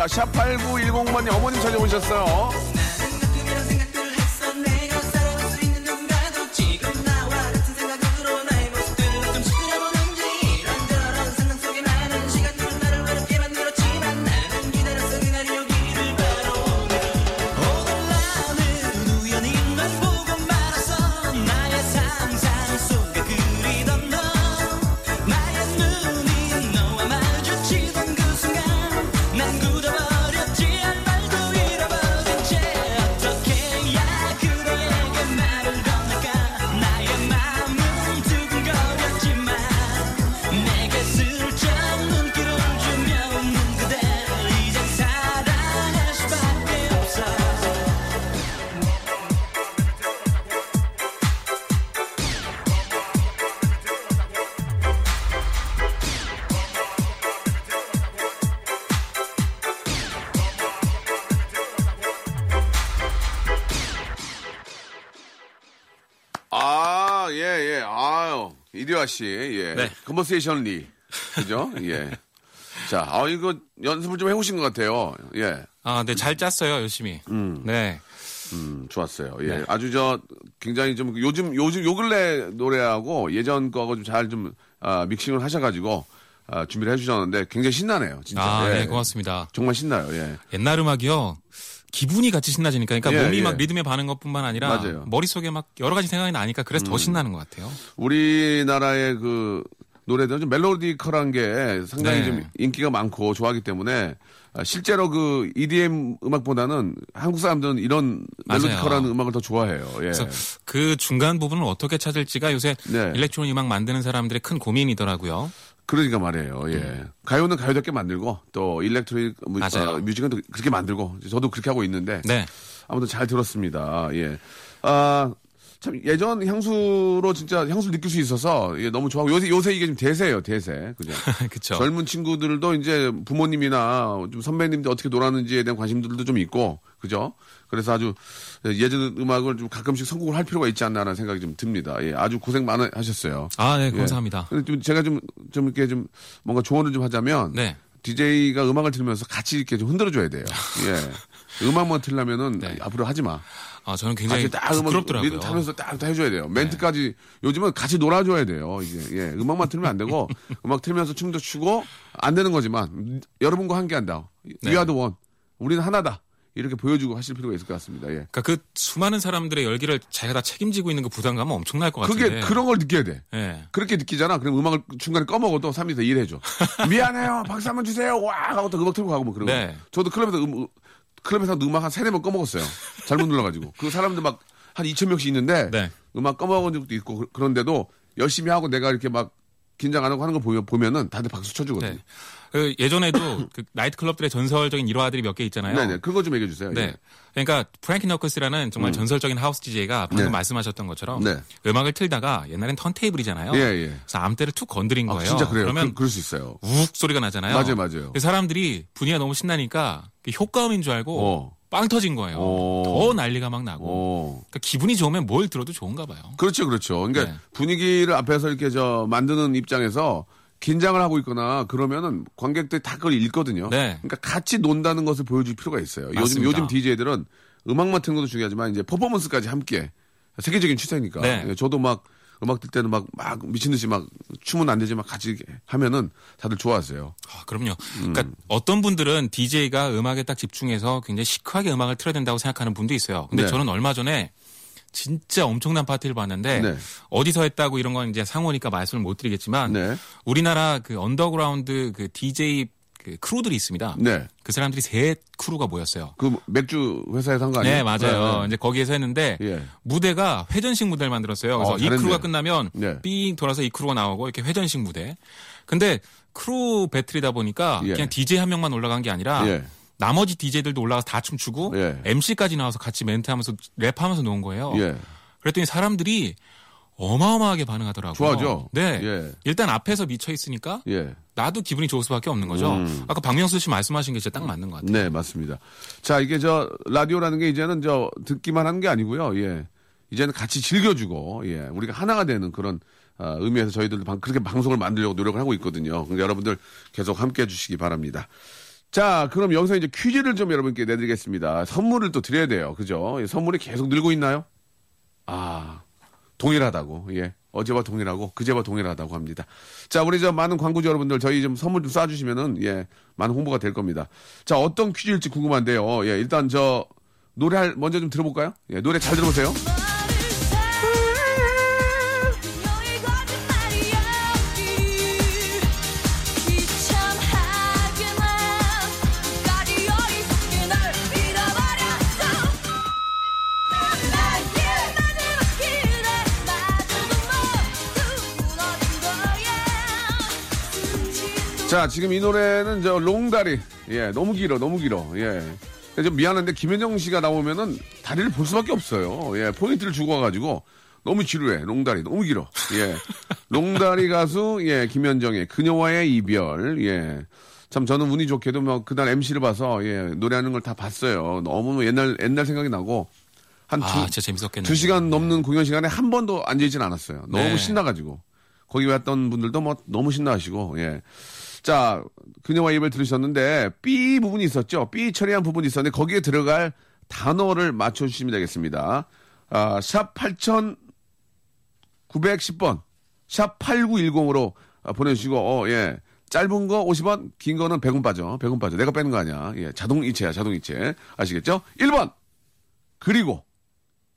A: 찾아오셨습니다. 샵 8910번님 어머님 찾아오셨어요. 씨. 예.
B: 네.
A: 컨버세이션 리. 그죠? 예. 자, 아, 이거 연습을 좀 해오신 것 같아요. 예.
B: 아, 네, 잘 짰어요, 열심히. 네.
A: 음, 좋았어요. 예.
B: 네.
A: 아주 저, 굉장히 좀 요즘, 요즘, 요 근래 노래하고 예전 거하고 좀 잘 좀, 아, 믹싱을 하셔가지고, 아, 준비를 해주셨는데 굉장히 신나네요. 진짜.
B: 아,
A: 예.
B: 네, 고맙습니다.
A: 정말 신나요. 예.
B: 옛날 음악이요. 기분이 같이 신나지니까. 그러니까
A: 예,
B: 몸이
A: 예.
B: 막 리듬에 반응 것뿐만 아니라
A: 맞아요. 음.
B: 머릿속에 막 여러 가지 생각이 나니까 그래서 더 신나는 것 같아요.
A: 우리나라의 그 노래들은 좀 melodical한 게 상당히
B: 네.
A: 좀 인기가 많고 좋아하기 때문에 아, 실제로 그 EDM 음악보다는 한국 사람들은 이런. melodical한 음악을 더 좋아해요. 예.
B: 그래서 그 중간 부분을 어떻게 찾을지가 요새
A: 네.
B: 일렉트로닉 음악 만드는 사람들의 큰 고민이더라고요.
A: 그러니까 말이에요. 예. 가요는 가요답게 만들고 또 일렉트로닉 무,
B: 맞아요.
A: 어, 뮤직은 또 그렇게 만들고 저도 그렇게 하고 있는데
B: 네.
A: 아무튼 잘 들었습니다. 예. 아, 참 예전 향수로 진짜 향수를 느낄 수 있어서 예, 너무 좋아하고 요새 요새 이게 좀 대세예요, 대세. 그죠?
B: 그쵸.
A: 젊은 친구들도 이제 부모님이나 좀 선배님들 어떻게 놀았는지에 대한 관심들도 좀 있고, 그죠? 그래서 아주 예전 음악을 좀 가끔씩 선곡을 할 필요가 있지 않나라는 생각이 좀 듭니다. 예, 아주 고생 많이 하셨어요.
B: 아, 네,
A: 예.
B: 감사합니다.
A: 근데 좀 제가 좀, 좀 이렇게 좀 뭔가 조언을 좀 하자면,
B: 네.
A: DJ가 음악을 들으면서 같이 이렇게 좀 흔들어 줘야 돼요. 예. 음악만 틀려면은
B: 네.
A: 앞으로 하지 마.
B: 아, 저는 굉장히
A: 같이 딱
B: 부끄럽더라고요.
A: 리듬 타면서 딱, 딱 해줘야 돼요. 멘트까지 요즘은 같이 놀아줘야 돼요. 이게 예, 음악만 틀면 안 되고 음악 틀면서 춤도 추고 안 되는 거지만 여러분과 함께한다.
B: 네.
A: We are the one. 우리는 하나다. 이렇게 보여주고 하실 필요가 있을 것 같습니다. 예.
B: 그러니까 그 수많은 사람들의 열기를 자기가 다 책임지고 있는 그 부담감은 엄청날 것 같은데.
A: 그게 그런 걸 느껴야 돼.
B: 예.
A: 그렇게 느끼잖아. 그럼 음악을 중간에 꺼먹어도 사람들이 다 이해해줘. 미안해요. 박수 한번 주세요. 와! 하고 또 음악 틀고 가고 뭐 그런 거.
B: 네.
A: 저도 클럽에서 음, 클럽에서 음악 한 세네 번 꺼먹었어요. 잘못 눌러가지고. 그 사람들 막 한 2천 명씩 있는데
B: 네.
A: 음악 꺼먹은 적도 있고 그- 그런데도 열심히 하고 내가 이렇게 막 긴장 안 하고 하는 거 보면, 보면은 다들 박수 쳐주거든요.
B: 네. 그 예전에도 그 나이트 클럽들의 전설적인 일화들이 몇 개 있잖아요.
A: 네네. 그거 좀 얘기해 주세요.
B: 네.
A: 예.
B: 그러니까 프랭키 너클스라는 정말 전설적인 하우스 DJ가 방금
A: 네.
B: 말씀하셨던 것처럼
A: 네.
B: 음악을 틀다가 옛날엔 턴테이블이잖아요.
A: 예, 예.
B: 그래서 암대를 툭 건드린
A: 아,
B: 거예요.
A: 진짜 그래요.
B: 그러면
A: 그, 그럴 수 있어요.
B: 욱 소리가 나잖아요.
A: 맞아요, 맞아요.
B: 사람들이 분위기가 너무 신나니까 그 효과음인 줄 알고
A: 어.
B: 빵 터진 거예요.
A: 어.
B: 더 난리가 막 나고.
A: 어.
B: 그러니까 기분이 좋으면 뭘 들어도 좋은가 봐요.
A: 그렇죠, 그렇죠. 그러니까
B: 네.
A: 분위기를 앞에서 이렇게 저 만드는 입장에서 긴장을 하고 있거나 그러면은 관객들이 다 그걸 읽거든요.
B: 네.
A: 그러니까 같이 논다는 것을 보여줄 필요가 있어요. 요즘
B: 맞습니다.
A: 요즘 DJ들은 음악만 듣는 것도 중요하지만 이제 퍼포먼스까지 함께 세계적인 추세니까.
B: 네.
A: 예, 저도 막 음악 틀 때는 막, 막 미친 듯이 막 춤은 안 되지만 같이 하면은 다들 좋아하세요.
B: 아, 그럼요. 그러니까 어떤 분들은 DJ가 음악에 딱 집중해서 굉장히 시크하게 음악을 틀어야 된다고 생각하는 분도 있어요. 근데
A: 네.
B: 저는 얼마 전에 진짜 엄청난 파티를 봤는데
A: 네.
B: 어디서 했다고 이런 건 이제 상호니까 말씀을 못 드리겠지만
A: 네.
B: 우리나라 그 언더그라운드 그 DJ 그 크루들이 있습니다.
A: 네.
B: 그 사람들이 세 크루가 모였어요.
A: 그 맥주 회사에서 한 거 아니에요?
B: 네, 맞아요.
A: 네,
B: 이제 거기에서 했는데
A: 예.
B: 무대가 회전식 무대를 만들었어요. 그래서
A: 어,
B: 이. 크루가 끝나면
A: 네.
B: 삥 돌아서 이 크루가 나오고 이렇게 회전식 무대. 근데 크루 배틀이다 보니까
A: 예.
B: 그냥 DJ 한 명만 올라간 게 아니라
A: 예.
B: 나머지 DJ들도 올라가서 다 춤추고
A: 예.
B: MC까지 나와서 같이 멘트하면서 랩하면서 노는 거예요.
A: 예.
B: 그랬더니 사람들이 어마어마하게 반응하더라고요.
A: 좋아하죠?
B: 네.
A: 예.
B: 일단 앞에서 미쳐 있으니까
A: 예.
B: 나도 기분이 좋을 수밖에 없는 거죠. 아까 박명수 씨 말씀하신 게 진짜 딱 맞는 것 같아요.
A: 네, 맞습니다. 자, 이게 저 라디오라는 게 이제는 저 듣기만 하는 게 아니고요. 예. 이제는 같이 즐겨주고, 예. 우리가 하나가 되는 그런 아, 의미에서 저희들도 방- 그렇게 방송을 만들려고 노력을 하고 있거든요. 그러니까 여러분들 계속 함께 해주시기 바랍니다. 자, 그럼 여기서 이제 퀴즈를 좀 여러분께 내드리겠습니다. 선물을 또 드려야 돼요. 그죠? 예, 선물이 계속 늘고 있나요? 아, 동일하다고. 예. 어제와 동일하고 그제와 동일하다고 합니다. 자, 우리 저 많은 광고주 여러분들 저희 좀 선물 좀 쏴주시면은 예, 많은 홍보가 될 겁니다. 자, 어떤 퀴즈일지 궁금한데요. 예, 일단 저 노래 할- 먼저 좀 들어볼까요? 예, 노래 잘 들어보세요. 자, 지금 이 노래는 저 롱다리. 예, 너무 길어, 너무 길어. 예. 좀 미안한데 김현정 씨가 나오면은 다리를 볼 수밖에 없어요. 예, 포인트를 주고 와가지고 너무 지루해. 롱다리 너무 길어. 예, 롱다리 가수 예 김현정의 그녀와의 이별. 예. 참 저는 운이 좋게도 뭐 그날 MC를 봐서 예 노래하는 걸 다 봤어요. 너무 옛날 옛날 생각이 나고 한 두,
B: 아.
A: 두 시간 넘는 공연 시간에 한 번도 앉아있진 않았어요. 너무
B: 네.
A: 신나가지고. 거기 왔던 분들도 뭐 너무 신나하시고, 예. 자, 그녀와 입을 들으셨는데, B 부분이 있었죠? B 처리한 부분이 있었는데, 거기에 들어갈 단어를 맞춰주시면 되겠습니다. 아, 샵 8910번, 샵 8910으로 보내주시고, 어, 예. 짧은 거 50원, 긴 거는 100원 빠져. 100원 빠져. 내가 빼는 거 아니야. 예. 자동 이체야, 자동 이체. 아시겠죠? 1번! 그리고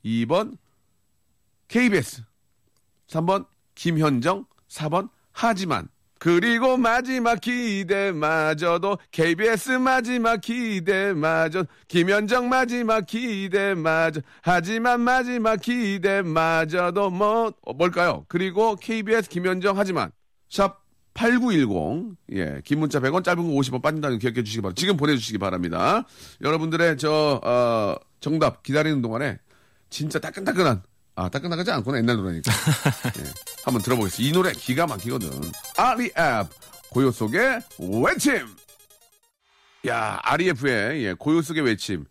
A: 2번 KBS 3번 김현정 4번 하지만 그리고 마지막 기대마저도 KBS 마지막 기대마저 김현정 마지막 기대마저 하지만 마지막 기대마저도 뭐 어, 뭘까요? 그리고 KBS 김현정 하지만 샵 8910. 예. 긴 문자 100원, 짧은 거 50원 빠진다는 거 기억해 주시기 바랍니다. 지금 보내주시기 바랍니다. 여러분들의 저, 어, 정답 기다리는 동안에 진짜 따끈따끈한, 아, 따끈따끈하지 않구나. 옛날 노래니까. 예. 한번 들어보겠습니다. 이 노래 기가 막히거든. REF. 고요 속의 외침. 야, REF의 예, 고요 속의 외침.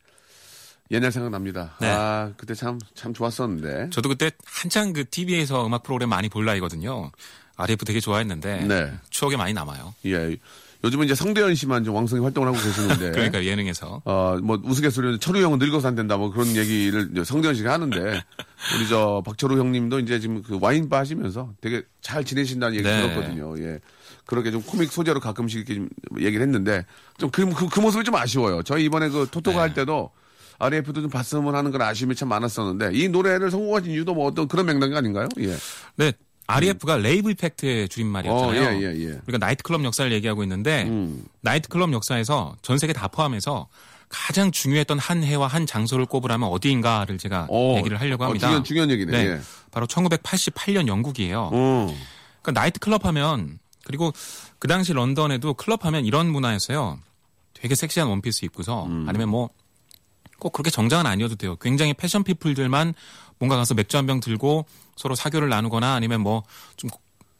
A: 옛날 생각납니다.
B: 네.
A: 아, 그때 참, 참 좋았었는데.
B: 저도 그때 한창 그 TV에서 음악 프로그램 많이 볼 나이거든요. RF 되게 좋아했는데
A: 네.
B: 추억에 많이 남아요.
A: 예. 요즘은 이제 성대현 씨만 좀 왕성히 활동을 하고 계시는데.
B: 그러니까 예능에서
A: 어, 뭐, 우스갯소리는 철우 형은 늙어서 안 된다, 뭐 그런 얘기를 성대현 씨가 하는데, 우리 저 박철우 형님도 이제 지금 그 와인바 하시면서 되게 잘 지내신다는 얘기
B: 네.
A: 들었거든요. 예. 그렇게 좀 코믹 소재로 가끔씩 이렇게 좀 얘기를 했는데, 좀 그, 그, 그 모습이 좀 아쉬워요. 저희 이번에 그 토토가
B: 네.
A: 할 때도 RF도 좀 봤으면 하는 그런 아쉬움이 참 많았었는데, 이 노래를 성공하신 이유도 뭐 어떤 그런 맥락이 아닌가요? 예.
B: 네. REF가 Rave Effect의 줄임말이었잖아요.
A: 어, 예, 예, 예.
B: 우리가 나이트클럽 역사를 얘기하고 있는데
A: 음.
B: 나이트클럽 역사에서 전 세계 다 포함해서 가장 중요했던 한 해와 한 장소를 꼽으라면 어디인가를 제가
A: 어,
B: 얘기를 하려고
A: 어,
B: 합니다.
A: 중요한, 중요한 얘기네.
B: 네.
A: 예.
B: 바로 1988년 영국이에요.
A: 어.
B: 그러니까 나이트클럽 하면 그리고 그 당시 런던에도 클럽 하면 이런 문화였어요. 되게 섹시한 원피스 입고서
A: 음.
B: 아니면 뭐 꼭 그렇게 정장은 아니어도 돼요. 굉장히 패션 피플들만 뭔가 가서 맥주 한 병 들고 서로 사교를 나누거나 아니면 뭐 좀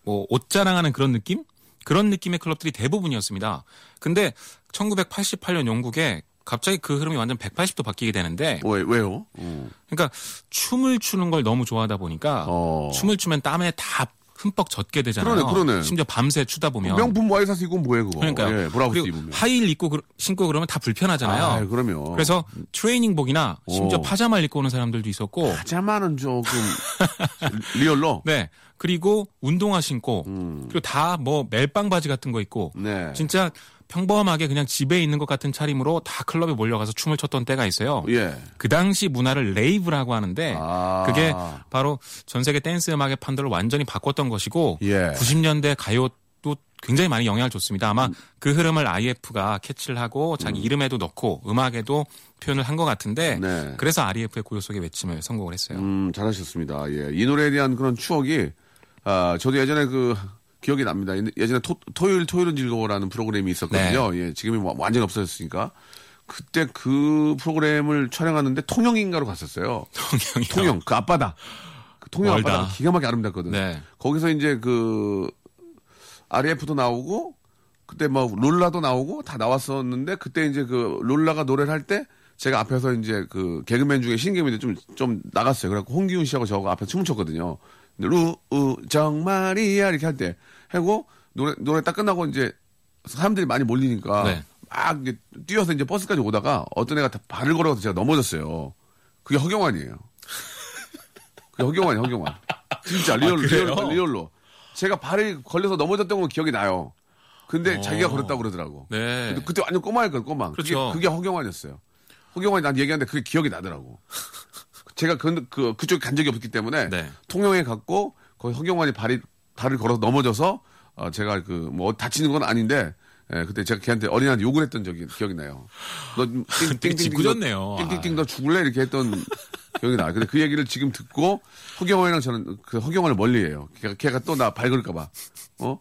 B: 뭐 옷 자랑하는 그런 느낌? 그런 느낌의 클럽들이 대부분이었습니다. 근데 1988년 영국에 갑자기 그 흐름이 완전 180도 바뀌게 되는데
A: 왜, 왜요? 어.
B: 그러니까 춤을 추는 걸 너무 좋아하다 보니까
A: 어.
B: 춤을 추면 땀에 다 흠뻑 젖게 되잖아요.
A: 그러네, 그러네.
B: 심지어 밤새 추다 보면.
A: 명품 와이셔츠 입고 뭐해, 그거.
B: 그러니까
A: 예, 블라우스 입으면.
B: 하이힐 입고 그- 신고 그러면 다 불편하잖아요.
A: 아, 그러면.
B: 그래서 트레이닝복이나 심지어
A: 오.
B: 파자마를 입고 오는 사람들도 있었고
A: 자마는 조금 real로.
B: 네. 그리고 운동화 신고 그리고 다 뭐 멜빵 바지 같은 거 입고
A: 음. 네.
B: 진짜 평범하게 그냥 집에 있는 것 같은 차림으로 다 클럽에 몰려가서 춤을 췄던 때가 있어요.
A: 예.
B: 그 당시 문화를 rave라고 하는데
A: 아.
B: 그게 바로 전 세계 댄스 음악의 판도를 완전히 바꿨던 것이고
A: 예.
B: 90년대 가요도 굉장히 많이 영향을 줬습니다. 아마 그 흐름을 IF가 캐치를 하고 자기 이름에도 넣고 음악에도 표현을 한 것 같은데
A: 네.
B: 그래서 REF의 고요 속의 외침을 성공을 했어요.
A: 음, 잘하셨습니다. 예. 이 노래에 대한 그런 추억이, 아, 저도 예전에 그, 기억이 납니다. 예전에 토, 토요일, 토요일은 즐거워라는 프로그램이 있었거든요.
B: 네.
A: 예. 지금이 와- 완전 없어졌으니까. 그때 그 프로그램을 촬영하는데 통영인가로 갔었어요.
B: 통영이요.
A: 통영, 그 앞바다. 그 통영
B: 멀다.
A: 앞바다 기가 막히게 아름답거든.
B: 네.
A: 거기서 이제 그 RF도 나오고 그때 뭐 롤라도 나오고 다 나왔었는데 그때 이제 그 롤라가 노래를 할 때 제가 앞에서 이제 그 개그맨 중에 신개그맨이 좀, 좀 나갔어요. 그래갖고 홍기훈 씨하고 저하고 앞에 춤을 췄거든요. 루, 우, 정말이야 이렇게 할 때 하고 노래, 노래 딱 끝나고 이제 사람들이 많이 몰리니까
B: 네.
A: 막 이제 뛰어서 이제 버스까지 오다가 어떤 애가 다 발을 걸어서 제가 넘어졌어요. 그게 허경환이에요. 그게 허경환이 허경환. 진짜 real,
B: 그래요?
A: real, real로. 제가 발이 걸려서 넘어졌던 건 기억이 나요. 근데
B: 어.
A: 자기가 걸었다고 그러더라고.
B: 네.
A: 그때 완전 꼬마였거든, 꼬마.
B: 그렇죠.
A: 그게, 그게 허경환이었어요. 허경환이 난 얘기하는데 그게 기억이 나더라고. 제가 그, 그, 그쪽에 간 적이 없기 때문에
B: 네.
A: 통영에 갔고 거기 허경환이 발이, 발을 걸어서 넘어져서 어, 제가 그 뭐 다치는 건 아닌데 예, 그때 제가 걔한테 어린이한테 욕을 했던 적이 기억이 나요. 너
B: 되게 짓궂었네요.
A: 띵띵띵 너 죽을래 이렇게 했던 기억이 나. 근데 그 얘기를 지금 듣고 허경환이랑 저는 그 허경환을 멀리해요. 걔가, 걔가 또 나 발걸까봐. 어?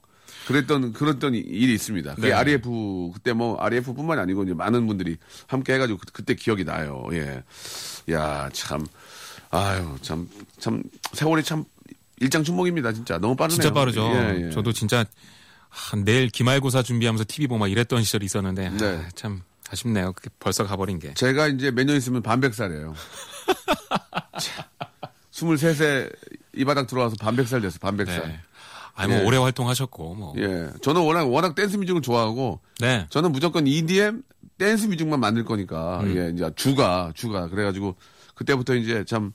A: 그랬던 그랬던 일이 있습니다. 그게
B: 네.
A: RF 그때 뭐 RF뿐만이 아니고 이제 많은 분들이 함께 해가지고 그, 때 기억이 나요. 예, 야 참, 아유 참 참 세월이 참 일장춘몽입니다 진짜 너무 빠르네요.
B: 진짜 빠르죠.
A: 예, 예.
B: 저도 진짜 아, 내일 기말고사 준비하면서 TV 보고 막 이랬던 시절이 있었는데 아,
A: 네.
B: 참 아쉽네요. 그게 벌써 가버린 게.
A: 제가 이제 몇 년 있으면 반백살이에요. 23세 이 바닥 들어와서 반백살 됐어, 반백살.
B: 네. 아니 뭐
A: 예.
B: 오래 활동하셨고 뭐.
A: 예. 저는 워낙, 워낙 댄스 뮤직을 좋아하고,
B: 네.
A: 저는 무조건 EDM 댄스 뮤직만 만들 거니까,
B: 음.
A: 예, 이제 주가, 주가. 그래 가지고, 그때부터 이제 참,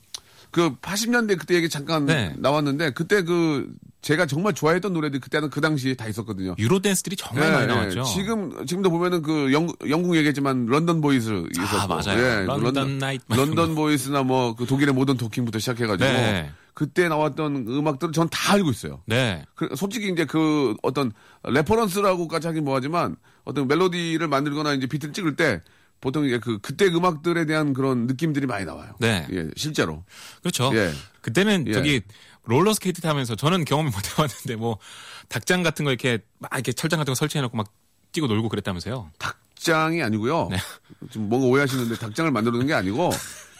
A: 그 80년대 그때 얘기 잠깐
B: 네.
A: 나왔는데 그때 그 제가 정말 좋아했던 노래들 그때는 그 당시에 다 있었거든요.
B: 유로 댄스들이 정말
A: 예,
B: 많이
A: 예.
B: 나왔죠.
A: 지금 지금도 보면은 그 영, 영국 얘기했지만 런던 보이스 있었고,
B: 아, 맞아요.
A: 예,
B: 런던 나이트 막
A: 런던 보이스나 뭐 그 독일의 모던 토킹부터 시작해가지고
B: 네.
A: 그때 나왔던 음악들을 전 다 알고 있어요.
B: 네.
A: 그, 솔직히 이제 그 어떤 레퍼런스라고까지 하긴 뭐하지만 어떤 멜로디를 만들거나 이제 비트를 찍을 때 보통 이제 그 그때 음악들에 대한 그런 느낌들이 많이 나와요.
B: 네.
A: 예, 실제로.
B: 그렇죠.
A: 예.
B: 그때는
A: 예.
B: 저기 롤러 스케이트 타면서 저는 경험을 못 해봤는데 뭐 닭장 같은 거 이렇게 막 이렇게 철장 같은 거 설치해놓고 막 뛰고 놀고 그랬다면서요.
A: 닭장이 아니고요.
B: 네.
A: 좀 뭔가 오해하시는데 닭장을 만들어 놓은 게 아니고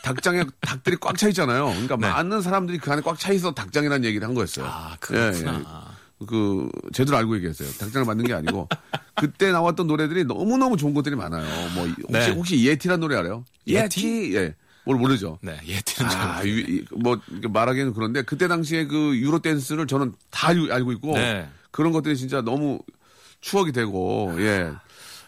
A: 닭장에 닭들이 꽉 차 있잖아요. 그러니까
B: 네.
A: 많은 사람들이 그 안에 꽉 차 있어 닭장이라는 얘기를 한 거였어요.
B: 아, 그렇구나.
A: 그 제대로 알고 얘기했어요. 닭장을 만든 게 아니고 그때 나왔던 노래들이 너무 너무 좋은 것들이 많아요. 뭐 혹시
B: 네.
A: 혹시 예티란 노래 알아요?
B: 예티?
A: 예. 뭘 모르죠.
B: 네, 예티는 잘
A: 아,
B: 모르겠어요.
A: 유- 이- 뭐 말하기는 그런데 그때 당시에 그 유로 댄스를 저는 다 알고, 있고
B: 네.
A: 그런 것들이 진짜 너무 추억이 되고 예.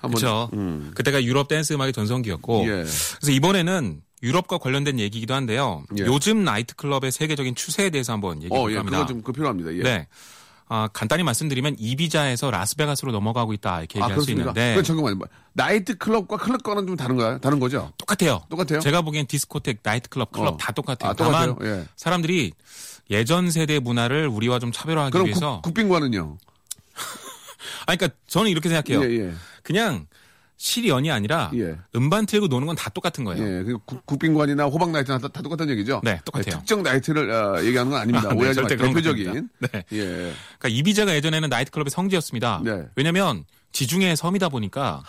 A: 한번
B: 그렇죠.
A: 음.
B: 그때가 유럽 댄스 음악의 전성기였고
A: 예.
B: 그래서 이번에는 유럽과 관련된 얘기이기도 한데요.
A: 예.
B: 요즘 나이트클럽의 세계적인 추세에 대해서 한번 얘기해
A: 어,
B: 볼까
A: 예.
B: 합니다.
A: 그거 좀 그 필요합니다. 예.
B: 네. 아, 간단히 말씀드리면 이비자에서 라스베가스로 넘어가고 있다 이렇게
A: 아,
B: 얘기할 수
A: 그렇습니까?
B: 있는데
A: 그럼 잠깐만요. 뭐, 나이트 클럽과 클럽 과는 좀 다른가요? 다른 거죠?
B: 똑같아요.
A: 똑같아요?
B: 제가 보기엔 디스코텍, 나이트 클럽, 클럽
A: 어.
B: 다 똑같아요.
A: 아,
B: 다만
A: 똑같아요? 예.
B: 사람들이 예전 세대 문화를 우리와 좀 차별화하기 위해서
A: 국, 국빈관은요?
B: 아니 그러니까 저는 이렇게 생각해요.
A: 예, 예.
B: 그냥 실연이 아니라
A: 예.
B: 음반 틀고 노는 건 다 똑같은 거예요.
A: 예. 그 국- 국빈관이나 호박 나이트나 다, 다 똑같은 얘기죠?
B: 네, 똑같아요.
A: 특정 나이트를 어, 얘기하는 건 아닙니다.
B: 아, 네,
A: 오해하지 마세요. 대표적인.
B: 네.
A: 예.
B: 그러니까 이 비자가 예전에는 나이트클럽의 성지였습니다.
A: 네.
B: 왜냐면 지중해 섬이다 보니까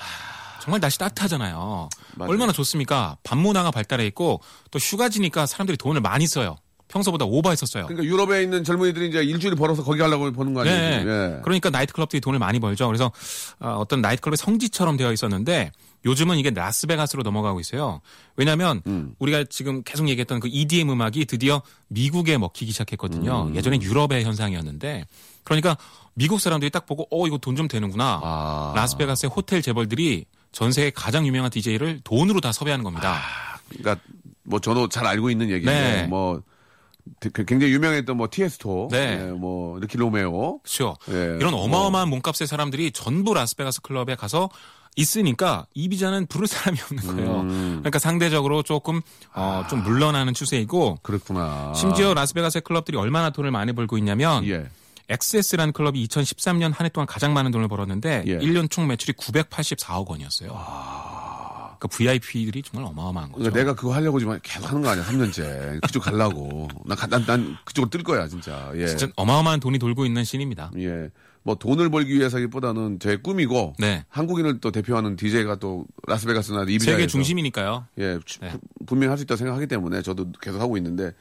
B: 정말 날씨 따뜻하잖아요.
A: 맞아요.
B: 얼마나 좋습니까? 밤문화가 발달해 있고 또 휴가지니까 사람들이 돈을 많이 써요. 평소보다 오버했었어요.
A: 그러니까 유럽에 있는 젊은이들이 이제 일주일 벌어서 거기 가려고 버는 거 아니에요?
B: 네.
A: 예.
B: 그러니까 나이트클럽들이 돈을 많이 벌죠. 그래서 어, 어떤 나이트클럽의 성지처럼 되어 있었는데 요즘은 이게 라스베가스로 넘어가고 있어요. 왜냐하면
A: 음.
B: 우리가 지금 계속 얘기했던 그 EDM 음악이 드디어 미국에 먹히기 시작했거든요.
A: 음.
B: 예전엔 유럽의 현상이었는데 그러니까 미국 사람들이 딱 보고 어 이거 돈 좀 되는구나.
A: 아.
B: 라스베가스의 호텔 재벌들이 전 세계 가장 유명한 DJ를 돈으로 다 섭외하는 겁니다.
A: 그러니까 뭐 저도 잘 알고 있는 얘기인데
B: 네.
A: 뭐 되- 굉장히 유명했던 뭐 티에스토,
B: 네.
A: 예, 뭐 니키 로메로,
B: 그렇죠.
A: 예.
B: 이런 어마어마한 몸값의 사람들이 전부 라스베가스 클럽에 가서 있으니까 이비자는 부를 사람이 없는 거예요.
A: 음.
B: 그러니까 상대적으로 조금 어, 좀 물러나는 추세이고
A: 그렇구나.
B: 심지어 라스베가스의 클럽들이 얼마나 돈을 많이 벌고 있냐면
A: 예.
B: XS라는 클럽이 2013년 한 해 동안 가장 많은 돈을 벌었는데
A: 예. 아.
B: 1년 총 매출이 984억 원이었어요. 그러니까 VIP들이 정말 어마어마한 거죠.
A: 그러니까 내가 그거 하려고 지금 계속 하는 거 아니야, 3년째. 그쪽 가려고. 난, 가- 난, 난 그쪽으로 뜰 거야, 진짜. 예.
B: 진짜 어마어마한 돈이 돌고 있는 씬입니다.
A: 예. 뭐 돈을 벌기 위해서기보다는 제 꿈이고
B: 네.
A: 한국인을 또 대표하는 DJ가 또 라스베가스나 이비자에서
B: 세계 중심이니까요.
A: 예, 주-
B: 네.
A: 부- 분명히 할 수 있다고 생각하기 때문에 저도 계속 하고 있는데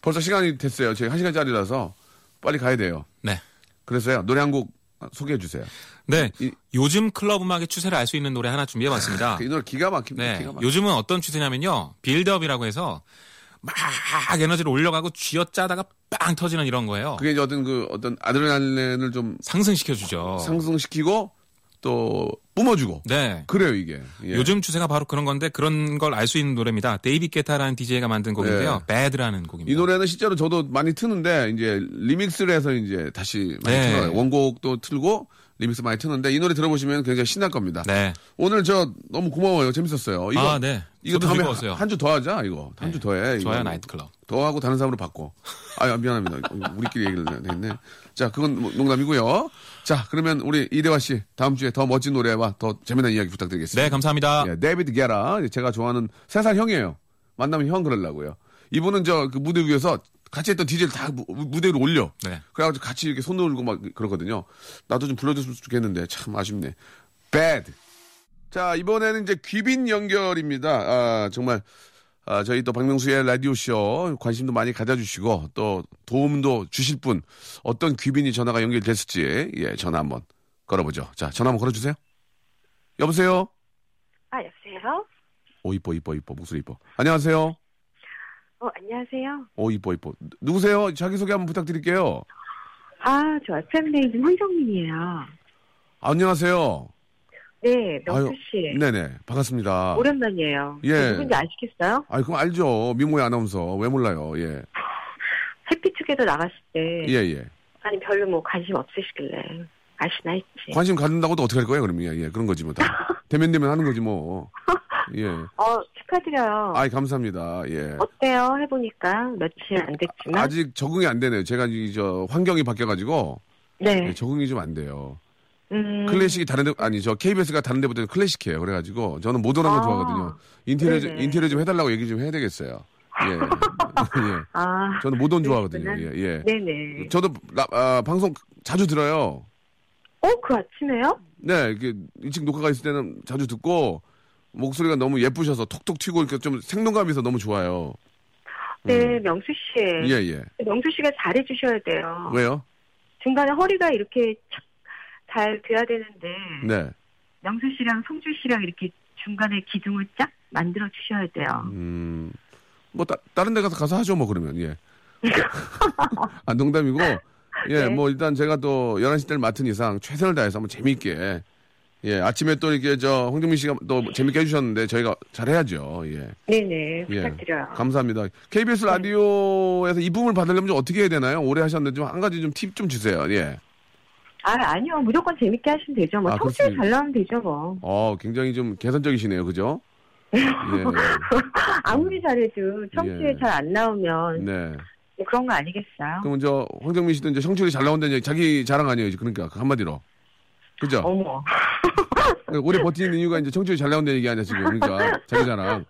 A: 벌써 시간이 됐어요. 제가 한 시간짜리라서 빨리 가야 돼요.
B: 네.
A: 그래서요 노래 한 곡 소개해 주세요.
B: 네.
A: 이-
B: 요즘 클럽 음악의 추세를 알 수 있는 노래 하나 준비해 봤습니다.
A: 이 노래 기가 막힙니다.
B: 네.
A: 기가 막.
B: 요즘은 어떤 추세냐면요. build-up이라고 해서 막 에너지를 올려가고 쥐어짜다가 빵 터지는 이런 거예요.
A: 그게 이제 어떤 그 어떤 아드레날린을 좀
B: 상승시켜주죠.
A: 상승시키고 또 뿜어주고
B: 네.
A: 그래요 이게. 예.
B: 요즘 추세가 바로 그런 건데 그런 걸 알 수 있는 노래입니다. 데이비드 게타라는 DJ가 만든 곡인데요. Bad라는 곡입니다.
A: 이 노래는 실제로 저도 많이 트는데 이제 리믹스를 해서 이제 다시 많이
B: 네.
A: 틀어요. 원곡도 틀고 리믹스 많이 트는데 이 노래 들어보시면 굉장히 신날 겁니다.
B: 네.
A: 오늘 저 너무 고마워요. 재밌었어요. 이거
B: 아, 네.
A: 이거 다음에. 한 주 더 하자. 이거 한 주 더 해.
B: 좋아요. 나이트클럽.
A: 더 하고 다른 사람으로 바꿔. 아 미안합니다. 우리끼리 얘기를 했네. 자 그건 뭐 농담이고요. 자 그러면 우리 이대화 씨 다음 주에 더 멋진 노래와 더 재미난 이야기 부탁드리겠습니다.
B: 네, 감사합니다.
A: 예, 데이비드 게타 제가 좋아하는 세 살 형이에요. 만나면 형 그러려고요. 이분은 저 그 무대 위에서 같이 했던 DJ를 다 무, 무대 위로 올려.
B: 네.
A: 그래가지고 같이 이렇게 손 들고 막 그러거든요. 나도 좀 불러줬으면 좋겠는데 참 아쉽네. Bad. 자 이번에는 이제 귀빈 연결입니다. 아 정말 아, 저희 또 박명수의 라디오 쇼 관심도 많이 가져주시고 또 도움도 주실 분 어떤 귀빈이 전화가 연결됐을지 예 전화 한번 걸어보죠. 자 전화 한번 걸어주세요. 여보세요.
E: 아, 여보세요?
A: 오 이뻐 이뻐 이뻐 목소리 이뻐. 안녕하세요.
E: 어, 안녕하세요.
A: 오 이뻐 이뻐. 누- 누구세요? 자기 소개 한번 부탁드릴게요.
E: 아, 저 FM 레이든 황정민이에요.
A: 안녕하세요.
E: 네, 명수
A: 아유,
E: 씨.
A: 네네. 반갑습니다.
E: 오랜만이에요.
A: 예.
E: 저 누군지 아시겠어요?
A: 아이, 그럼 알죠. 미모의 아나운서. 왜 몰라요. 예.
E: 해피투게더 나갔을 때
A: 예, 예.
E: 아니 별로 뭐 관심 없으시길래 아시나 했지.
A: 관심 갖는다고도 어떻게 할 거예요, 그러면? 예, 예. 그런 거지, 뭐. 다. 대면 대면 하는 거지, 뭐. 예.
E: 어 축하드려요.
A: 아이, 감사합니다. 예.
E: 어때요? 해보니까 며칠 안 됐지만.
A: 아 직 적응이 안 되네요. 제가 이, 저, 환경이 바뀌어가지고.
E: 네.
A: 예, 적응이 좀 안 돼요.
E: 음,
A: 클래식이 다른 데, 아니, 저 KBS가 다른 데보다는 클래식해요. 그래가지고 저는 모던한 거
E: 아.
A: 좋아하거든요. 인테리어, 좀-. 인테리어 좀 해달라고 얘기 좀 해야 되겠어요. 예. 예.
E: 아,
A: 저는 모던 좋아하거든요. 예, 예.
E: 네네.
A: 저도 라- 아, 방송 자주 들어요.
E: 어, 그 아침에요?
A: 네, 이렇게 일찍 녹화가 있을 때는 자주 듣고 목소리가 너무 예쁘셔서 톡톡 튀고 이렇게 좀 생동감이 있어 너무 좋아요.
E: 네, 명수 씨.
A: 음. 예, 예.
E: 명수 씨가 잘해 주셔야 돼요.
A: 왜요?
E: 중간에 허리가 이렇게 착, 잘 돼야 되는데
A: 네.
E: 명수 씨랑 성주 씨랑 이렇게 중간에 기둥을 쫙 만들어 주셔야 돼요.
A: 음, 뭐, 따, 다른 데 가서 가서 하죠, 뭐, 그러면, 예. 아, 농담이고, 예,
E: 네.
A: 뭐, 일단 제가 또 11시 때를 맡은 이상 최선을 다해서 한번 재미있게, 예, 아침에 또 이렇게 저, 홍정민 씨가 또 재밌게 해주셨는데 저희가 잘해야죠, 예.
E: 네네
A: 예.
E: 부탁드려요.
A: 감사합니다. KBS 라디오에서 이쁨을 받으려면 좀 어떻게 해야 되나요? 오래 하셨는데 좀 한 가지 좀 팁 좀 주세요, 예.
E: 아 아니요 무조건 재밌게 하시면 되죠. 뭐
A: 아,
E: 청취율. 잘 나오면 되죠 뭐.
A: 어, 굉장히 좀 개선적이시네요, 그죠? 예,
E: 아무리 잘해도 청취율
A: 예.
E: 잘안 나오면
A: 네.
E: 뭐 그런 거 아니겠어요?
A: 그럼 저, 황정민 씨도 이제 성취율이 잘 나온다는 얘기, 자기 자랑 아니에요, 그러니까, 그 한마디로. 그죠?
E: 어머.
A: 그러니까 오래 버티는 이유가 이제 청취율이 잘 나온다는 얘기 아니야 지금 그러니까 자기 자랑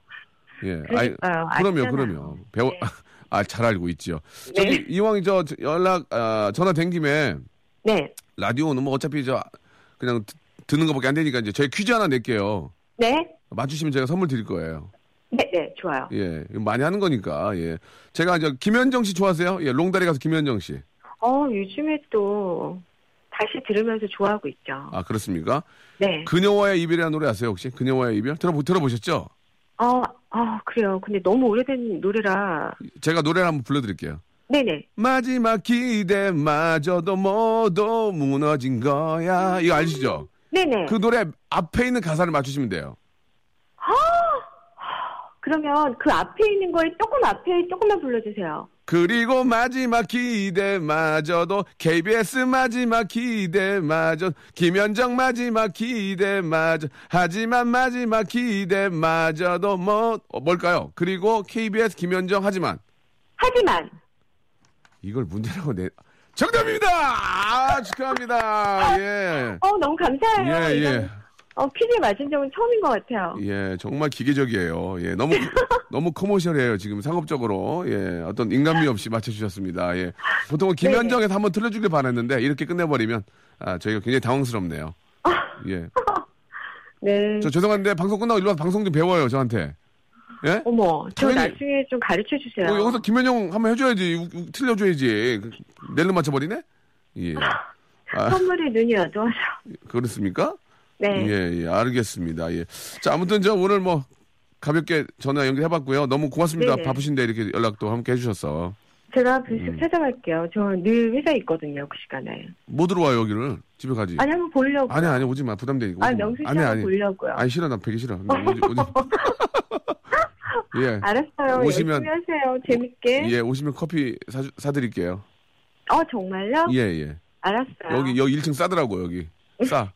A: 예 아이,
E: 그러니까요.
A: 그럼요. 그럼요 배워
E: 네.
A: 아 잘 알고 있죠
E: 네.
A: 저기 이왕 저 연락 아, 전화 된 김에
E: 네.
A: 라디오는 뭐 어차피 저 그냥 듣- 듣는 것밖에 안 되니까 이제 저희 퀴즈 하나 낼게요
E: 네.
A: 맞추시면 제가 선물 드릴 거예요
E: 네, 네, 좋아요.
A: 예 많이 하는 거니까 예 제가 저 김현정 씨 좋아하세요 예 롱다리 가서 김현정 씨아
E: 어, 요즘에 또 다시 들으면서 좋아하고 있죠.
A: 아, 그렇습니까
E: 네.
A: 그녀와의 이별이라는 노래 아세요 혹시 그녀와의 이별 들어보 들어보셨죠
E: 어, 아, 그래요. 근데 너무 오래된 노래라.
A: 제가 노래를 한번 불러드릴게요.
E: 네네.
A: 마지막 기대마저도 모두 무너진 거야. 이거 아시죠?
E: 네네.
A: 그 노래 앞에 있는 가사를 맞추시면 돼요.
E: 그러면 그 앞에 있는 거에 조금 앞에 조금만 불러주세요.
A: 그리고 마지막 기대마저도 KBS 마지막 기대마저 김현정 마지막 기대마저 하지만 마지막 기대마저도 뭐 어, 뭘까요? 그리고 KBS 김현정 하지만
E: 하지만
A: 이걸 문제라고 내 정답입니다. 아, 축하합니다. 예.
E: 어 너무 감사해요.
A: 예, 예.
E: 어 퀴즈 맞은 적은 처음인 것 같아요.
A: 예, 정말 기계적이에요. 예, 너무 너무 커머셜해요. 지금 상업적으로 예, 어떤 인간미 없이 맞춰주셨습니다. 예, 보통은 김현정에서 한번 틀어주길 바랬는데 이렇게 끝내버리면 아, 저희가 굉장히 당황스럽네요. 예,
E: 네.
A: 저 죄송한데 방송 끝나고 일로 와서 방송 좀 배워요 저한테. 예?
E: 어머, 저
A: 당연히-
E: 나중에 좀 가르쳐 주세요.
A: 어, 여기서 김현정 한번 해줘야지, 우- 우- 틀려줘야지. 그, 낼름 맞춰버리네? 예. 아,
E: 선물이 눈이 어두워서.
A: 그렇습니까?
E: 네.
A: 예, 예, 알겠습니다. 예. 자, 아무튼 저 오늘 뭐 가볍게 전화 연결해봤고요. 너무 고맙습니다.
E: 네네.
A: 바쁘신데 이렇게 연락도 함께 해주셔서.
E: 제가 불쑥
A: 음.
E: 찾아갈게요. 저늘 회사에 있거든요, 그 시간에.
A: 못 들어와요, 여기를. 집에 가지.
E: 아니, 한번 보려고.
A: 아니, 아니, 오지 마. 부담되니까.
E: 아,
A: 마.
E: 명수 씨
A: 아니, 아니.
E: 보려고요.
A: 아니, 싫어. 나 되게 싫어. 나 오지, 오지. 예.
E: 알았어요.
A: 오시면-
E: 하세요. 재밌게.
A: 예, 오시면 커피 사, 사드릴게요.
E: 어, 정말요?
A: 예, 예.
E: 알았어요.
A: 여기, 여기 1층 싸더라고, 여기. 싸.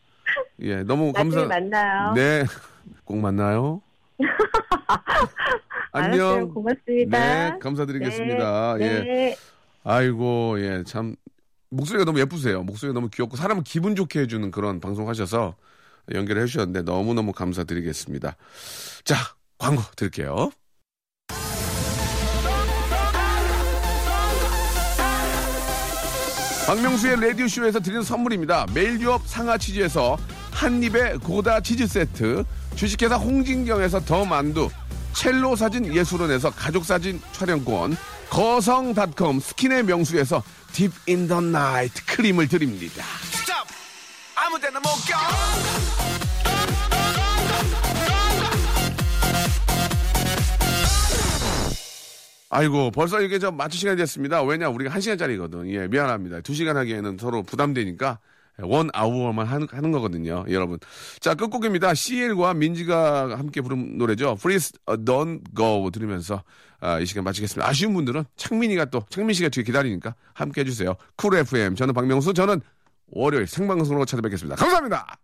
A: 예, 너무 감사.
E: 만나요.
A: 네. 꼭 만나요.
E: 알았어요.
A: 안녕.
E: 고맙습니다.
A: 네, 감사드리겠습니다.
E: 네.
A: 예.
E: 네.
A: 아이고, 예, 참. 목소리가 너무 예쁘세요. 목소리가 너무 귀엽고 사람을 기분 좋게 해주는 그런 방송 하셔서 연결을 해주셨는데 너무 너무 감사드리겠습니다. 자, 광고 드릴게요. 박명수의 라디오쇼에서 드리는 선물입니다. 매일 유업 상하 치즈에서 한입의 고다 치즈 세트, 주식회사 홍진경에서 더 만두, 첼로 사진 예술원에서 가족 사진 촬영권, 거성닷컴 스킨의 명수에서 Deep in the Night 크림을 드립니다. 아이고 벌써 이게 저 마칠 시간이 됐습니다. 왜냐 우리가 한 시간짜리거든. 예 미안합니다. 두 시간 하기에는 서로 부담되니까 원 아워만 하는, 하는 거거든요, 여러분. 자, 끝곡입니다. CL과 민지가 함께 부른 노래죠. Please Don't Go 들으면서 아, 이 시간 마치겠습니다. 아쉬운 분들은 창민이가 또 창민 씨가 뒤에 기다리니까 함께 해주세요. 쿨 FM 저는 박명수 저는 월요일 생방송으로 찾아뵙겠습니다. 감사합니다.